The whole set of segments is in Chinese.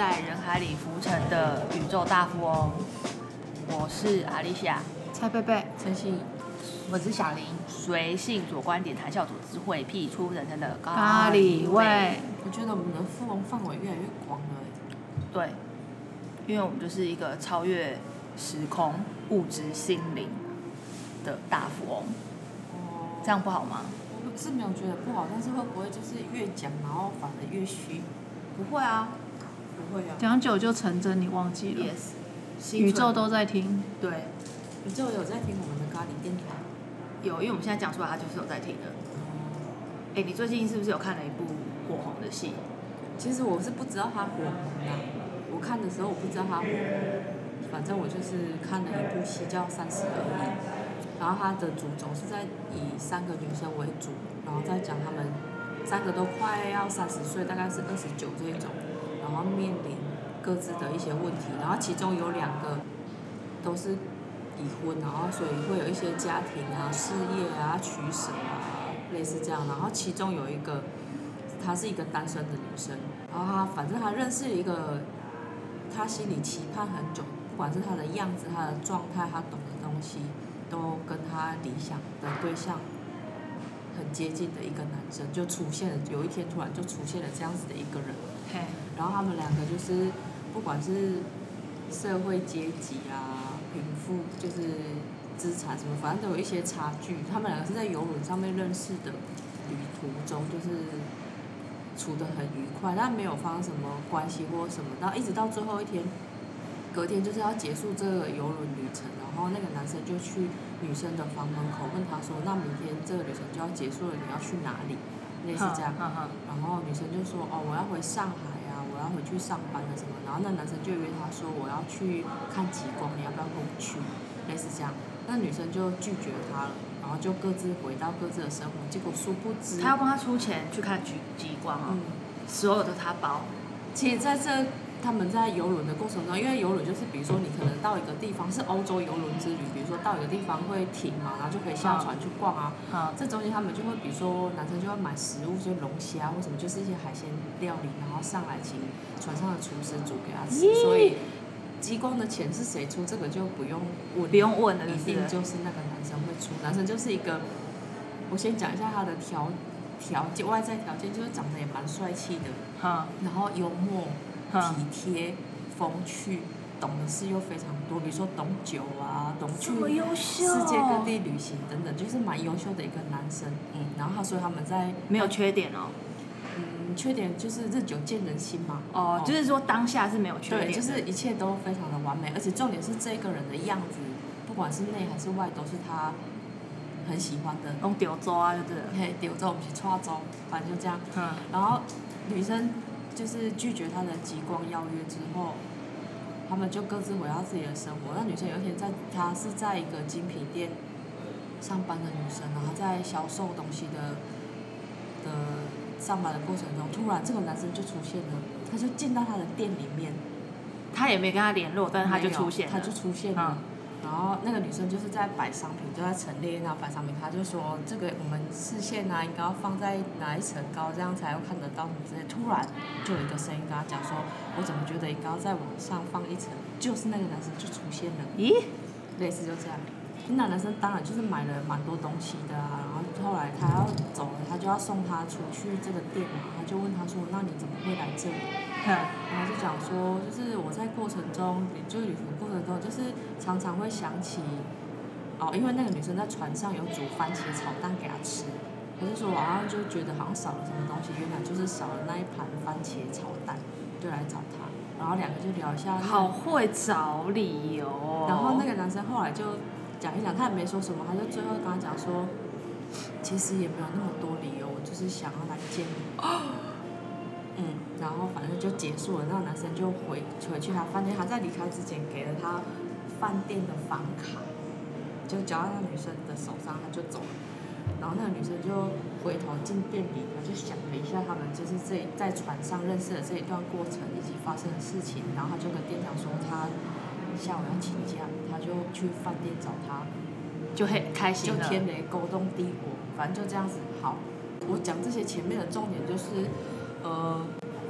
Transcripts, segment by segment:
在人海里浮沉的宇宙大富翁。我是阿丽夏，蔡贝贝，陈信，我是小林。随性左观点，谈笑左智慧，辟出人生的咖喱味。我觉得我们的富翁范围越来越广了。对，因为我们就是一个超越时空、物质、心灵的大富翁。哦。这样不好吗？我是没有觉得不好，但是会不会就是越讲，然后反而越虚？不会啊，不会啊。讲久就成真，你忘记了？Yes。宇宙都在听，对，宇宙有在听我们的咖喱电台，有，因为我们现在讲出来，他就是有在听的。哎，你最近是不是有看了一部火红的戏？其实我是不知道他火红的，我看的时候我不知道他火红，反正我就是看了一部戏叫《三十而已》，然后它的主轴是在以三个女生为主，然后再讲她们三个都快要三十岁，大概是二十九这一种，然后面临。各自的一些问题，然后其中有两个都是已婚，然后所以会有一些家庭啊、事业啊、取舍啊，类似这样。然后其中有一个，她是一个单身的女生，然后她反正她认识一个，她心里期盼很久，不管是她的样子、她的状态、她懂的东西，都跟她理想的对象很接近的一个男生，就出现了。有一天突然就出现了这样子的一个人，然后他们两个就是。不管是社会阶级啊、贫富，就是资产什么，反正都有一些差距。他们两个是在游轮上面认识的，旅途中就是处得很愉快，但没有发生什么关系或什么。然后一直到最后一天，隔天就是要结束这个游轮旅程，然后那个男生就去女生的房门口问她说：“那明天这个旅程就要结束了，你要去哪里？”类似这样。然后女生就说：“哦，我要回上海。”我要回去上班了什么，然后那男生就约她说我要去看极光，你要不要跟我去？类似这样，那女生就拒绝他了，然后就各自回到各自的生活。结果殊不知，他要帮他出钱去看极极光啊，所有的他包。其实在这。他们在游轮的过程中，因为游轮就是，比如说你可能到一个地方是欧洲游轮之旅，比如说到一个地方会停嘛，然后就可以下船去逛啊。啊。这中间他们就会，比如说男生就会买食物，就龙虾或什么，就是一些海鲜料理，然后上来请船上的厨师煮给他吃。所以，激光的钱是谁出，这个就不用问。不用问了，一定就是那个男生会出。男生就是一个，我先讲一下他的条条件，外在条件就是长得也蛮帅气的，哈，然后幽默。体贴、风趣，懂的事又非常多，比如说懂酒啊，懂去世界各地旅行等等，就是蛮优秀的一个男生。嗯，然后他说他们在没有缺点哦。嗯，缺点就是日久见人心嘛。哦，就是说当下是没有缺点。对，就是一切都非常的完美，而且重点是这个人的样子，不管是内还是外，都是他很喜欢的。用丢州啊，就是。嘿，丢州，我们去抓州，反正就这样。嗯。然后女生。就是拒绝他的极光邀约之后，他们就各自回到自己的生活。那女生有一天在，她是在一个精品店上班的女生，然后在销售东西的的上班的过程中，突然这个男生就出现了，他就进到他的店里面，他也没跟他联络，但是他就出现，他就出现了。然后那个女生就是在摆商品，就在陈列那摆商品，她就说这个我们视线啊应该要放在哪一层高，这样才会看得到什么之类。突然就有一个声音跟她讲说，我怎么觉得应该要再往上放一层？就是那个男生就出现了。咦？类似就这样。那男生当然就是买了蛮多东西的啊，然后后来他要走了，他就要送他出去这个店嘛，他就问他说，那你怎么会来这里？然后就讲说，就是我在过程中，就是旅途过程中，就是常常会想起，哦，因为那个女生在船上有煮番茄炒蛋给他吃，我就说晚上就觉得好像少了什么东西，原来就是少了那一盘番茄炒蛋，就来找他，然后两个就聊一下。好会找理由。然后那个男生后来就。讲一讲，他也没说什么，他就最后跟他讲说，其实也没有那么多理由，我就是想要来见你。嗯，然后反正就结束了，那个男生就回回去他饭店，他在离开之前给了他饭店的房卡，就交到那女生的手上，他就走了。然后那个女生就回头进店里，他就想了一下他们就是这在船上认识的这一段过程以及发生的事情，然后他就跟店长说他。下午要请假，他就去饭店找他，就很开心就天雷勾动地火，反正就这样子。好，我讲这些前面的重点就是，呃，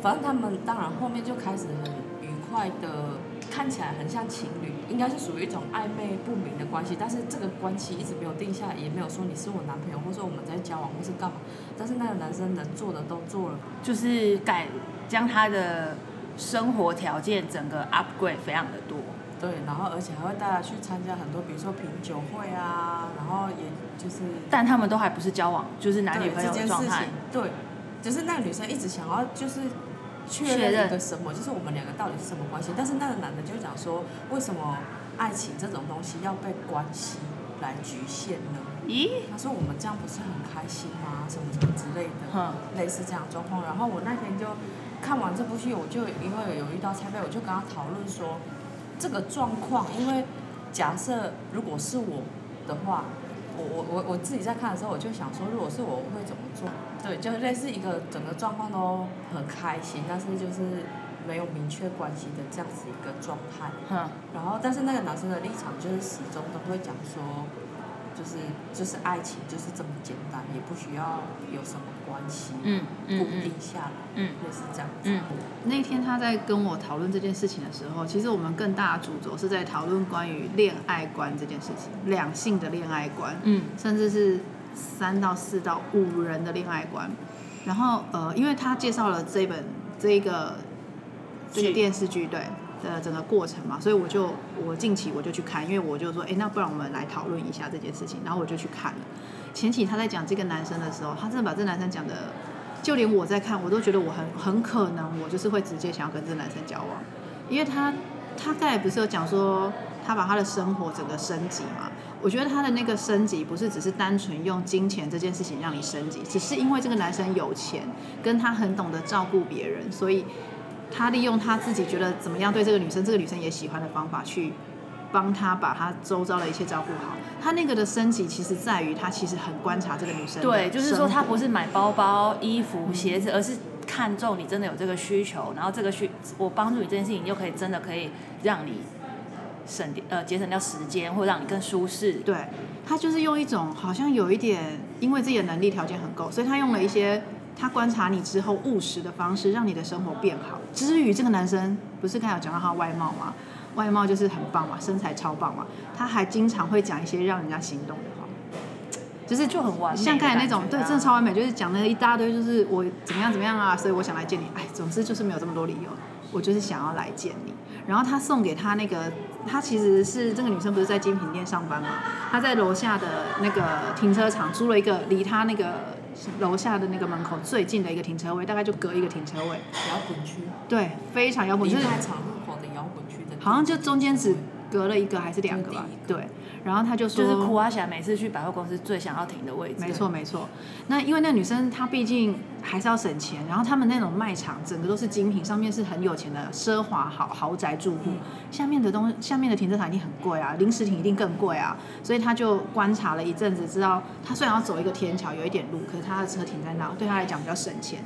反正他们当然后面就开始很愉快的，看起来很像情侣，应该是属于一种暧昧不明的关系，但是这个关系一直没有定下来，也没有说你是我男朋友，或者说我们在交往，或是干嘛。但是那个男生能做的都做了，就是改将他的生活条件整个 upgrade 非常的多。对，然后而且还会带他去参加很多，比如说品酒会啊，然后也就是，但他们都还不是交往，就是男女朋友的状态情。，对，就是那个女生一直想要就是确确认认一个什么，就是我们两个到底是什么关系。但是那个男的就讲说，为什么爱情这种东西要被关系来局限呢？咦？他说我们这样不是很开心吗？什么什么之类的，哼，类似这样状况。然后我那天就看完这部戏，我就因为有遇到蔡贝，我就跟他讨论说，这个状况，因为假设如果是我的话，我我我我自己在看的时候，我就想说，如果是我，我会怎么做？对，就类似一个整个状况都很开心，但是就是没有明确关系的这样子一个状态。嗯，然后，但是那个男生的立场就是始终都会讲说，就是就是爱情就是这么简单，也不需要有什么关系，嗯嗯固嗯定下来，嗯类似这样子。嗯那天他在跟我讨论这件事情的时候，其实我们更大的主轴是在讨论关于恋爱观这件事情，两性的恋爱观，嗯甚至是三到四到五人的恋爱观。然后呃，因为他介绍了这本这一个这个电视剧对的整个过程嘛，所以我就我近期我就去看，因为我就说，哎，那不然我们来讨论一下这件事情，然后我就去看了。前期他在讲这个男生的时候，他真的把这男生讲的，就连我在看，我都觉得我很很可能我就是会直接想要跟这个男生交往，因为他他刚才不是有讲说他把他的生活整个升级嘛？我觉得他的那个升级不是只是单纯用金钱这件事情让你升级，只是因为这个男生有钱，跟他很懂得照顾别人，所以他利用他自己觉得怎么样对这个女生，这个女生也喜欢的方法去帮他把他周遭的一切照顾好。他那个的升级其实在于他其实很观察这个女生对，就是说他不是买包包、衣服、鞋子，而是看中你真的有这个需求，然后这个需我帮助你这件事情，就可以真的可以让你省掉呃节省掉时间，或者让你更舒适。对他就是用一种好像有一点，因为自己的能力条件很够，所以他用了一些他观察你之后务实的方式，让你的生活变好。至于这个男生，不是刚才有讲到他外貌吗？外貌就是很棒嘛，身材超棒嘛，他还经常会讲一些让人家心动的话。就是就很完美像刚才那种，对，真的超完美，就是讲了一大堆，就是我怎么样怎么样啊，所以我想来见你。哎，总之就是没有这么多理由，我就是想要来见你。然后他送给他那个，他其实是这个女生不是在精品店上班嘛？她在楼下的那个停车场租了一个离他那个楼下的那个门口最近的一个停车位，大概就隔一个停车位，摇滚区，对，非常摇滚，就是好像就中间只隔了一个还是两个吧对。然后他就说，就是苦阿霞每次去百货公司最想要停的位置。没错没错，那因为那女生她毕竟还是要省钱，然后他们那种卖场整个都是精品，上面是很有钱的奢华豪豪宅住户，下面的东下面的停车场一定很贵啊，临时停一定更贵啊，所以他就观察了一阵子，知道他虽然要走一个天桥，有一点路，可是他的车停在那，对他来讲比较省钱。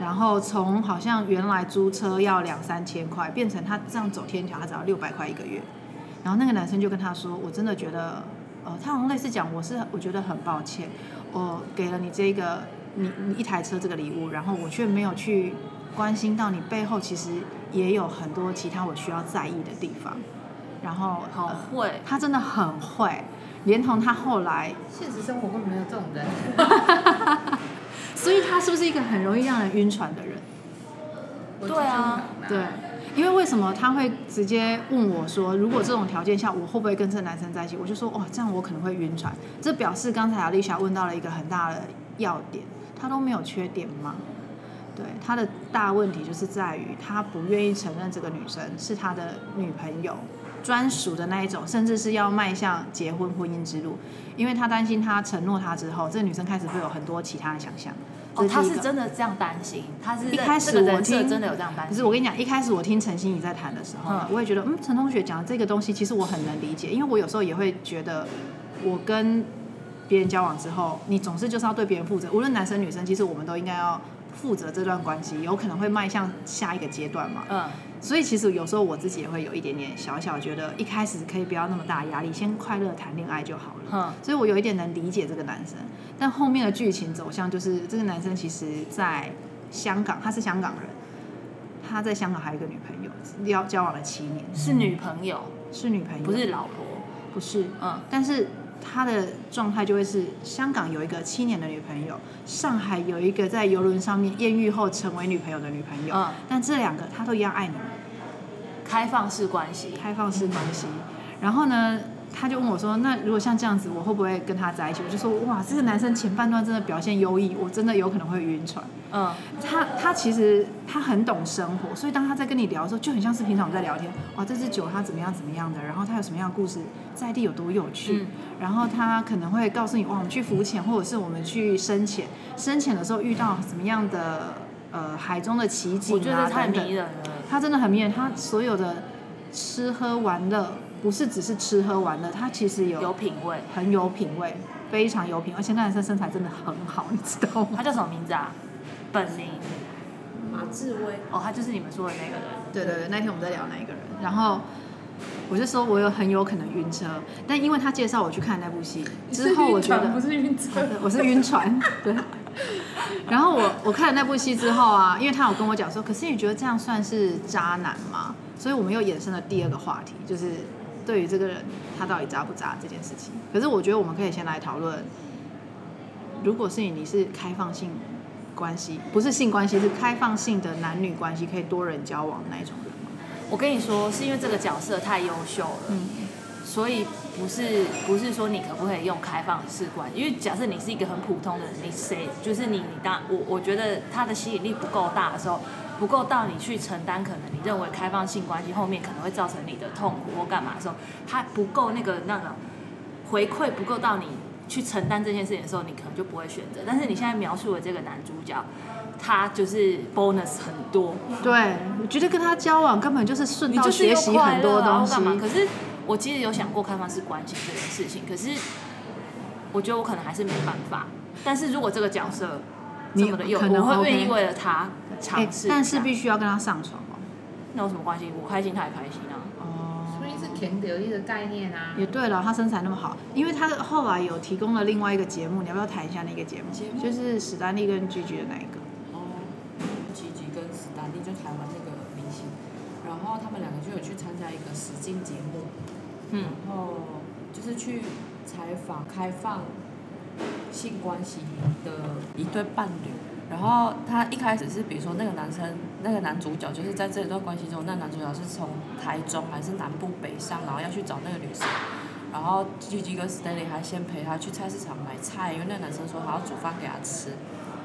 然后从好像原来租车要两三千块，变成他这样走天桥，他只要六百块一个月。然后那个男生就跟他说：“我真的觉得，呃，他好像类似讲，我是我觉得很抱歉，我给了你这个你你一台车这个礼物，然后我却没有去关心到你背后其实也有很多其他我需要在意的地方。然后好呃会，他真的很会，连同他后来，现实生活根本没有这种人。所以他是不是一个很容易让人晕船的人？对啊对，因为为什么他会直接问我说，如果这种条件下，我会不会跟这个男生在一起？我就说，哇，这样我可能会晕船。这表示刚才阿丽莎问到了一个很大的要点，他都没有缺点吗？对，他的大问题就是在于他不愿意承认这个女生是他的女朋友。专属的那一种，甚至是要迈向结婚婚姻之路，因为他担心他承诺他之后，这个女生开始会有很多其他的想象。哦，他是真的这样担心，他是一开始我听真的有这样担心。不是，我跟你讲，一开始我听陈心怡在谈的时候，嗯我也觉得，嗯，陈同学讲的这个东西，其实我很能理解，因为我有时候也会觉得，我跟别人交往之后，你总是就是要对别人负责，无论男生女生，其实我们都应该要负责这段关系，有可能会迈向下一个阶段嘛。嗯，所以其实有时候我自己也会有一点点小小觉得，一开始可以不要那么大压力，先快乐谈恋爱就好了。嗯，所以我有一点能理解这个男生，但后面的剧情走向就是这个男生其实在香港，他是香港人，他在香港还有一个女朋友，交交往了七年，是女朋友，是女朋友，不是老婆。不是，嗯，但是他的状态就会是香港有一个七年的女朋友，上海有一个在游轮上面艳遇后成为女朋友的女朋友，嗯但这两个他都一样爱你，开放式关系。开放式关系。然后呢，他就问我说：“那如果像这样子，我会不会跟他在一起？”我就说：“哇，这个男生前半段真的表现优异，我真的有可能会晕船。嗯，他他其实他很懂生活，所以当他在跟你聊的时候，就很像是平常我们在聊天。哇，这支酒他怎么样怎么样的，然后他有什么样的故事，在地有多有趣。嗯然后他可能会告诉你，哇，我们去浮潜，或者是我们去深潜，深潜的时候遇到什么样的呃海中的奇景我觉啊得太等等迷人了。他真的很迷人，他所有的吃喝玩乐不是只是吃喝玩乐，他其实有有品味。很有品味，非常有品，而且那男生身材真的很好，你知道吗？他叫什么名字啊？本名。马志威，哦，他就是你们说的那个人。对对对，那天我们在聊那一个人，然后我就说我有很有可能晕车，但因为他介绍我去看那部戏之后，我觉得不是晕车，我是晕船，对。然后我我看了那部戏之后啊，因为他有跟我讲说，可是你觉得这样算是渣男吗？所以我们又衍生了第二个话题，就是对于这个人他到底渣不渣这件事情。可是我觉得我们可以先来讨论，如果是你你是开放性关系，不是性关系，是开放性的男女关系，可以多人交往那一种人？我跟你说，是因为这个角色太优秀了，嗯所以不是不是说你可不可以用开放式关，因为假设你是一个很普通的人，你谁就是你你当我我觉得他的吸引力不够大的时候，不够到你去承担可能你认为开放性关系后面可能会造成你的痛苦或干嘛的时候，他不够那个那个回馈不够到你去承担这件事情的时候，你可能就不会选择。但是你现在描述的这个男主角，他就是 bonus 很多，对，我觉得跟他交往根本就是顺道学习很多东西嘛？可。是我其实有想过开放式关系这件事情，可是我觉得我可能还是没办法。但是如果这个角色这你么的有，可能我会愿意为了他哎尝试但是必须要跟他上床哦。那有什么关系？我开心他也开心啊。哦所以是甜得力的概念啊。也对了，他身材那么好，因为他后来有提供了另外一个节目，你要不要谈一下那个节目？节目就是史丹利跟 G G 的那一个。哦，吉吉跟史丹利就台湾那个明星，然后他们两个就有去参加一个实境节目，嗯，然后就是去采访开放性关系的一对伴侣。然后他一开始是，比如说那个男生，那个男主角就是在这一段关系中，那男主角是从台中还是南部北上，然后要去找那个女生。然后 G G 跟 Stanley 还先陪他去菜市场买菜，因为那男生说他要煮饭给他吃，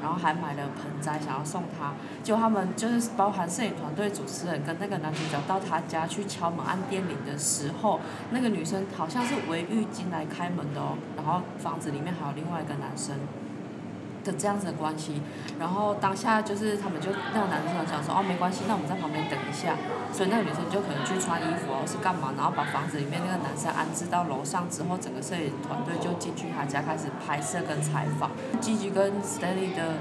然后还买了盆栽想要送他。结果他们就是包含摄影团队主持人跟那个男主角到他家去敲门按电铃的时候，那个女生好像是围浴巾来开门的哦，然后房子里面还有另外一个男生。的这样子的关系，然后当下就是他们就那个男生讲说哦没关系，那我们在旁边等一下，所以那个女生就可能去穿衣服哦是干嘛，然后把房子里面那个男生安置到楼上之后，整个摄影团队就进去他家开始拍摄跟采访。G G 跟 Stanley 的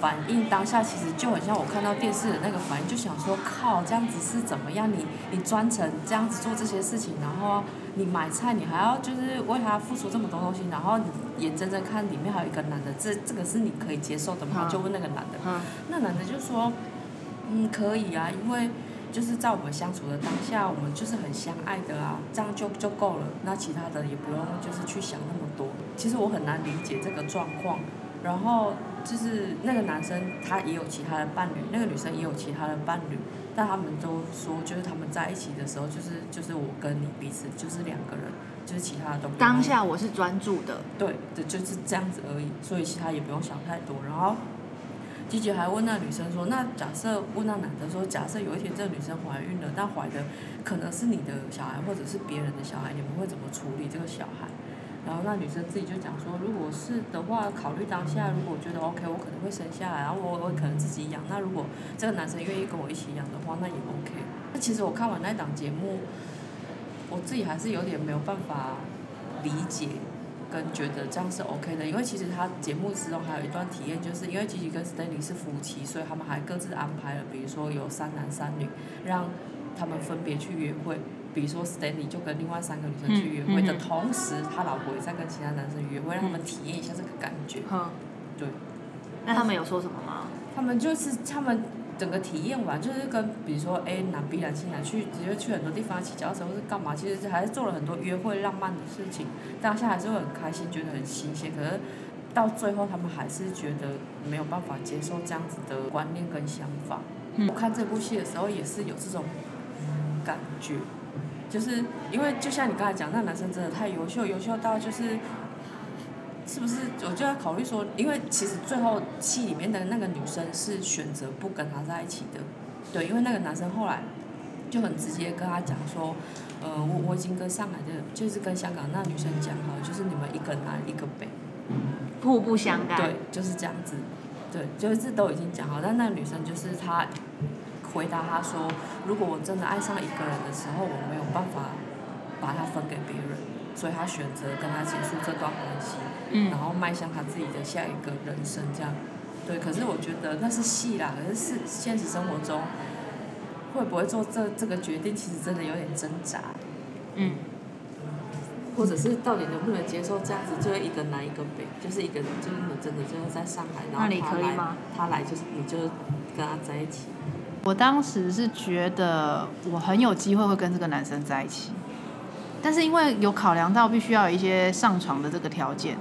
反应当下其实就很像我看到电视的那个反应，就想说靠这样子是怎么样？你你专程这样子做这些事情，然后你买菜你还要就是为他付出这么多东西，然后你眼睁睁看里面还有一个男的，这这个是你可以接受的吗？嗯就问那个男的，嗯，那男的就说，嗯，可以啊，因为就是在我们相处的当下，我们就是很相爱的啊，这样就就够了。那其他的也不用就是去想那么多。其实我很难理解这个状况。然后就是那个男生他也有其他的伴侣，那个女生也有其他的伴侣，但他们都说就是他们在一起的时候，就是就是我跟你彼此就是两个人，就是其他的都不用当下我是专注的，对的，就是这样子而已，所以其他也不用想太多。然后，姐姐还问那女生说：“那假设问那男的说，假设有一天这个女生怀孕了，但怀的可能是你的小孩或者是别人的小孩，你们会怎么处理这个小孩？”然后那女生自己就讲说：“如果是的话，考虑当下，如果觉得 OK，我可能会生下来，然后我我可能自己养。那如果这个男生愿意跟我一起养的话，那也 OK。那其实我看完那档节目，我自己还是有点没有办法理解。”跟觉得这样是 OK 的，因为其实他节目之中还有一段体验，就是因为吉吉跟 Stanley 是夫妻，所以他们还各自安排了，比如说有三男三女，让他们分别去约会。比如说 Stanley 就跟另外三个女生去约会的嗯嗯嗯同时，他老婆也在跟其他男生约会，让他们体验一下这个感觉。哼，对，那他们有说什么吗？他们就是他们整个体验完，就是跟比如说 A 男 B 男 C 男去，直接去很多地方骑脚踏车或是干嘛，其实还是做了很多约会浪漫的事情，当下还是会很开心，觉得很新鲜。可是到最后，他们还是觉得没有办法接受这样子的观念跟想法。嗯我看这部戏的时候也是有这种感觉，就是因为就像你刚才讲，那男生真的太优秀，优秀到就是。是不是我就要考虑说，因为其实最后戏里面的那个女生是选择不跟他在一起的，对，因为那个男生后来就很直接跟他讲说，呃，我我已经跟上海的，就是跟香港那女生讲好了，就是你们一个南一个北，互不相干。对，就是这样子，对，就是都已经讲好，但那个女生就是她回答他说，如果我真的爱上一个人的时候，我没有办法把他分给别人，所以他选择跟他结束这段关系。嗯然后迈向他自己的下一个人生，这样，对。可是我觉得那是戏啦，可是是现实生活中，会不会做这这个决定，其实真的有点挣扎，嗯，或者是到底能不能接受这样子，就是一个南一个北，就是一个就是你真的就是在上海，然后那你他来可以吗？他来就是你就跟他在一起，我当时是觉得我很有机会会跟这个男生在一起，但是因为有考量到必须要有一些上床的这个条件，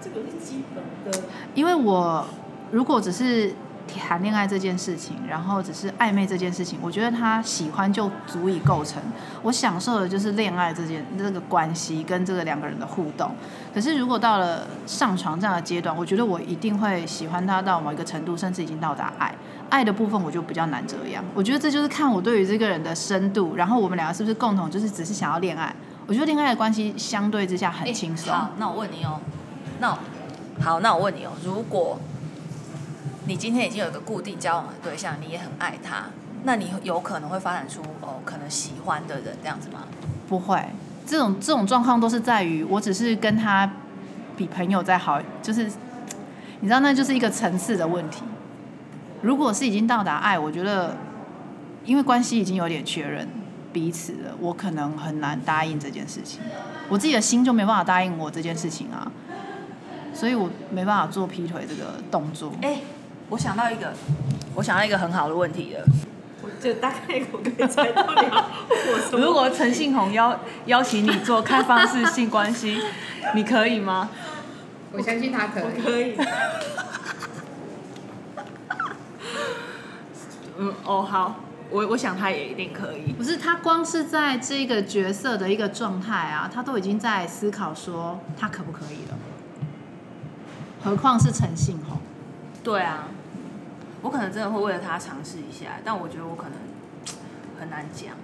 这个是基本的。因为我如果只是谈恋爱这件事情，然后只是暧昧这件事情，我觉得他喜欢就足以构成。我享受的就是恋爱这件这个关系跟这个两个人的互动。可是如果到了上床这样的阶段，我觉得我一定会喜欢他到某一个程度，甚至已经到达爱。爱的部分我就比较难这样。我觉得这就是看我对于这个人的深度，然后我们两个是不是共同就是只是想要恋爱。我觉得恋爱的关系相对之下很轻松。好，那我问你哦，那好，那我问你哦，如果你今天已经有一个固定交往的对象，你也很爱他，那你有可能会发展出哦，可能喜欢的人这样子吗？不会，这种这种状况都是在于我只是跟他比朋友再好，就是你知道那就是一个层次的问题。如果是已经到达爱，我觉得因为关系已经有点确认彼此了，我可能很难答应这件事情。我自己的心就没办法答应我这件事情啊，所以我没办法做劈腿这个动作。哎、我想到一个，我想到一个很好的问题了。我就大概我可以猜到你要我什么如果陈信宏邀邀请你做开放式性关系，你可以吗？我相信他可以。可以。嗯，哦，好，我我想他也一定可以。不是他光是在这个角色的一个状态啊，他都已经在思考说他可不可以了，何况是陈信宏。对啊，我可能真的会为了他尝试一下，但我觉得我可能很难讲。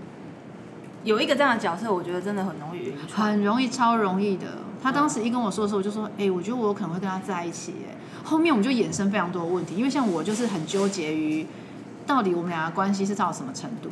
有一个这样的角色，我觉得真的很容易晕船。很容易，超容易的。他当时一跟我说的时候，我就说：“哎、我觉得我有可能会跟他在一起。”哎，后面我们就衍生非常多的问题，因为像我就是很纠结于，到底我们俩的关系是到什么程度？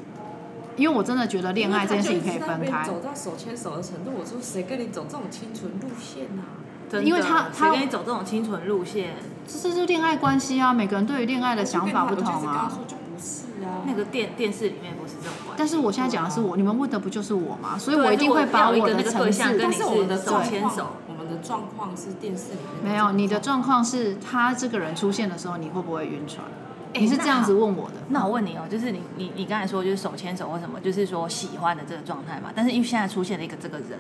因为我真的觉得恋爱这件事情可以分开，走到手牵手的程度，我说谁跟你走这种清纯路线啊？真的因为他他谁跟你走这种清纯路线，这是恋爱关系啊。每个人对于恋爱的想法不同我就跟他啊。就不是啊。那个电电视里面不是这种关系。但是我现在讲的是我，你们问的不就是我吗？所以我一定会把如果要有一个的层那个对象次跟你但是我们的手牵手，我们的状况是电视里面没有，你的状状况是他这个人出现的时候，你会不会晕船？哎你是这样子问我的。那我问你哦，就是你你你刚才说就是手牵手或什么，就是说喜欢的这个状态嘛。但是因为现在出现了一个这个人，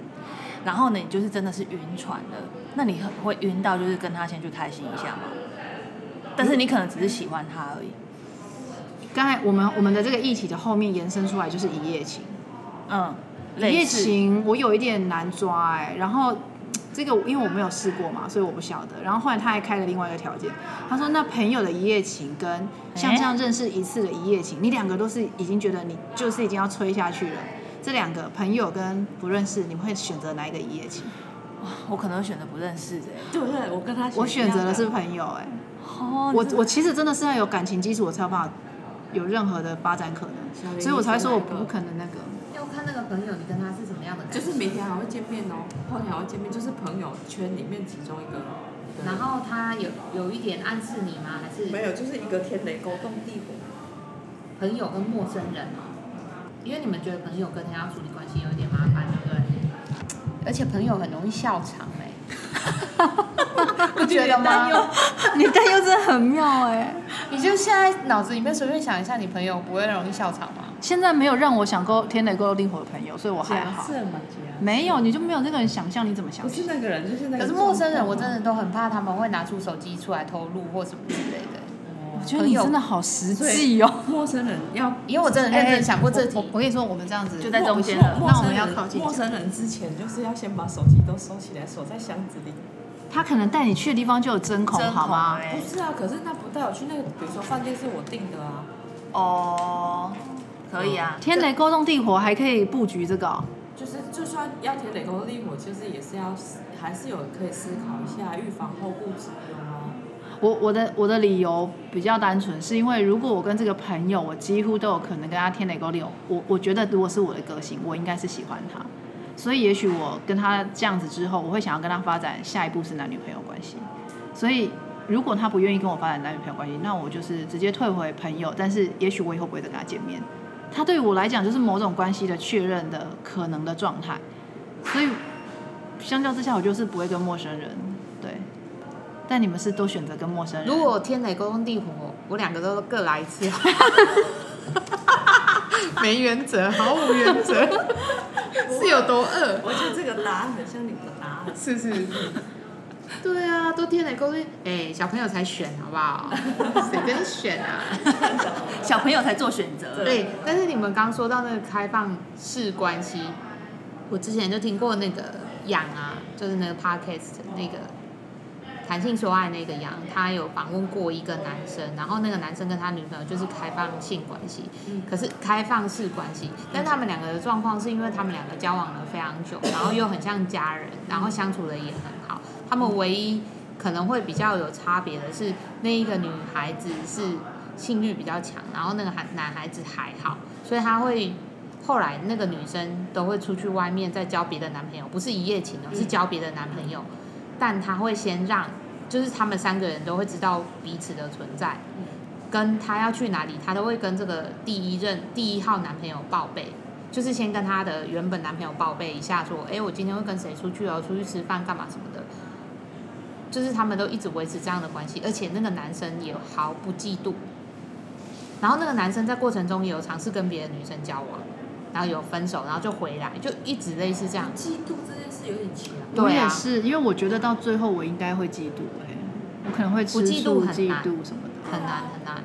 然后呢，你就是真的是晕船了，那你很会晕到就是跟他先去开心一下嘛。但是你可能只是喜欢他而已。刚才我们我们的这个议题的后面延伸出来就是一夜情。嗯，一夜情我有一点难抓哎、然后这个因为我没有试过嘛，所以我不晓得。然后后来他还开了另外一个条件，他说那朋友的一夜情跟像这样认识一次的一夜情，你两个都是已经觉得你就是已经要吹下去了，这两个朋友跟不认识，你们会选择哪一个一夜情？我可能会选择不认识的欸。对不对？我跟他我选择的是朋友哎、哦我我其实真的是要有感情基础，我才有办法有任何的发展可能，所以我才会说我不可能那个。那个朋友，你跟他是什么样的感觉。就是每天还会见面哦，后天还会见面，就是朋友圈里面其中一个。然后他有有一点暗示你吗？还是没有，就是一个天雷勾动地火。朋友跟陌生人哦？因为你们觉得朋友跟他要处理关系有一点麻烦，对不对？而且朋友很容易笑场哎、不觉得吗？你担忧真的很妙哎、你就现在脑子里面随便想一下，你朋友不会容易笑场吗？现在没有让我想够天雷勾地火的朋友，所以我还好。没有，你就没有那个人想象，你怎么想不？是那个人，就是那个。可是陌生人，我真的都很怕他们会拿出手机出来偷录或什么之类的。我觉得你真的好实际哦。陌生人要因为我真的认真想过这我题，我跟你说，我们这样子就在中间了那我们要靠近陌生人之前，就是要先把手机都收起来，锁在箱子里。他可能带你去的地方就有针孔，好吗？欸不是啊，可是他不带我去那个，比如说饭店是我订的啊。哦，可以啊。天雷勾动地火还可以布局这个哦、就是就算要填磊沟地火，就是也是要还是有可以思考一下预防后顾之忧啊。我我的我的理由比较单纯，是因为如果我跟这个朋友，我几乎都有可能跟他天雷勾地，我我觉得如果是我的个性，我应该是喜欢他，所以也许我跟他这样子之后，我会想要跟他发展下一步是男女朋友关系，所以如果他不愿意跟我发展男女朋友关系，那我就是直接退回朋友，但是也许我以后不会再跟他见面，他对我来讲就是某种关系的确认的可能的状态，所以相较之下，我就是不会跟陌生人对。但你们是都选择跟陌生人？如果天雷勾动地火，我两个都各来一次。没原则，毫无原则，是有多饿？我觉得这个答案很像你的答案。是是是。对啊，都天雷勾动，哎、小朋友才选好不好？谁跟你选啊？小朋友才做选择。对，但是你们刚说到那个开放式关系，我之前就听过那个养啊，就是那个 podcast 那个谈性说爱那个杨，他有访问过一个男生，然后那个男生跟他女朋友就是开放性关系，可是开放式关系，但他们两个的状况是因为他们两个交往了非常久，然后又很像家人，然后相处的也很好，他们唯一可能会比较有差别的是，那一个女孩子是性欲比较强，然后那个孩男孩子还好，所以他会后来那个女生都会出去外面再交别的男朋友，不是一夜情哦，是交别的男朋友，但他会先让，就是他们三个人都会知道彼此的存在，跟他要去哪里，他都会跟这个第一任第一号男朋友报备。就是先跟他的原本男朋友报备一下，说，哎，我今天会跟谁出去哦，出去吃饭干嘛什么的，就是他们都一直维持这样的关系，而且那个男生也毫不嫉妒。然后那个男生在过程中也有尝试跟别的女生交往，然后有分手，然后就回来，就一直类似这样。嫉妒这件事有点强。我对啊也是，因为我觉得到最后我应该会嫉妒哎、我可能会嫉妒醋、嫉妒什么的。很难很难。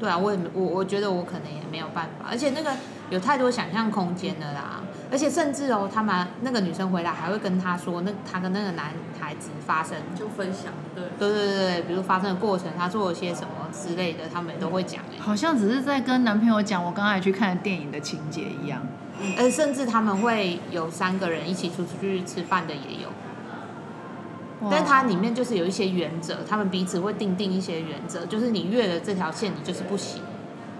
对啊，我也我我觉得我可能也没有办法，而且那个有太多想象空间了啦。而且甚至哦，他们那个女生回来还会跟他说，那他跟那个男孩子发生，就分享，对。对对对对，比如发生的过程，他做了些什么之类的，他们也都会讲哎。好像只是在跟男朋友讲我刚才去看电影的情节一样。而甚至他们会有三个人一起出去吃饭的也有，哇但它里面就是有一些原则，他们彼此会定定一些原则，就是你越了这条线，你就是不行。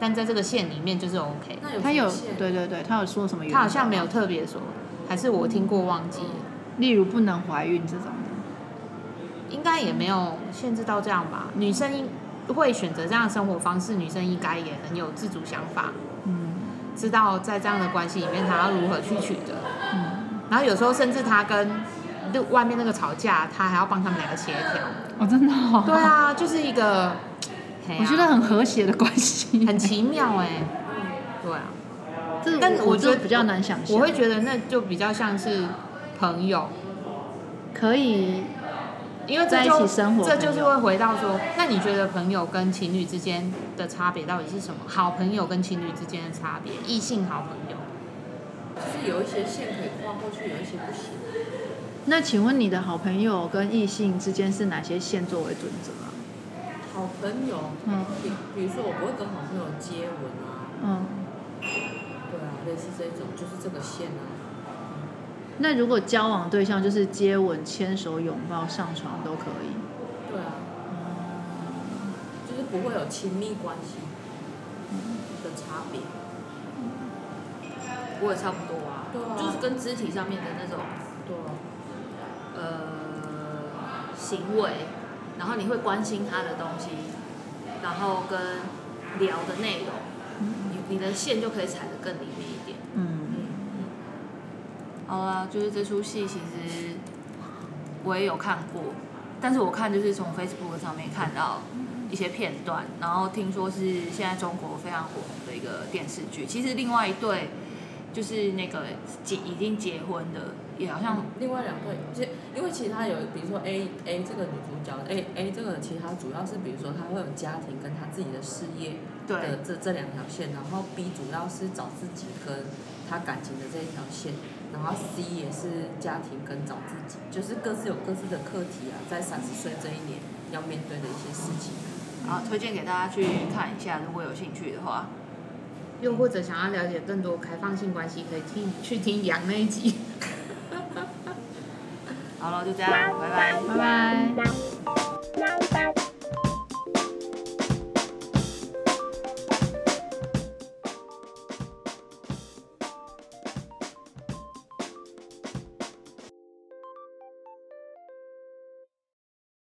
但在这个线里面就是 OK。那有他有对对对，他有说什么原则？他好像没有特别说，还是我听过忘记了，例如不能怀孕这种的。应该也没有限制到这样吧。女生应会选择这样的生活方式，女生应该也很有自主想法，嗯知道在这样的关系里面他要如何去取得。嗯，然后有时候甚至他跟就外面那个吵架，他还要帮他们两个协调。哦，真的、哦。对。啊，就是一个，啊我觉得很和谐的关系。很奇妙哎、对啊，这但我我就就比较难想象。我会觉得那就比较像是朋友，可以因为这在一就起生活这就是会回到说，那你觉得朋友跟情侣之间的差别到底是什么？好朋友跟情侣之间的差别，异性好朋友，就是有一些线可以跨过去，有一些不行。那请问你的好朋友跟异性之间是哪些线作为准则啊？好朋友，嗯比比如说我不会跟好朋友接吻啊，嗯，对啊，类似这种，就是这个线啊。那如果交往对象就是接吻、牵手、拥抱、上床都可以。对啊，就是不会有亲密关系的差别。我也差不多啊，就是跟肢体上面的那种对啊，呃行为，然后你会关心他的东西，然后跟聊的内容，你你的线就可以踩得更里面一点。嗯，好啦，就是这出戏其实我也有看过，但是我看就是从 Facebook 上面看到一些片段，然后听说是现在中国非常火红的一个电视剧。其实另外一对就是那个结已经结婚的，也好像另外两对，其因为其他有，比如说 A A 这个女主角，A A 这个其实他主要是比如说她会有家庭跟她自己的事业对的这这两条线，然后 B 主要是找自己跟她感情的这一条线，然后 C 也是家庭跟找自己，就是各自有各自的课题啊，在三十岁这一年要面对的一些事情。啊推荐给大家去看一下，如果有兴趣的话。又或者想要了解更多开放性关系，可以听去听杨那一集。好了，就这样，拜拜。拜拜。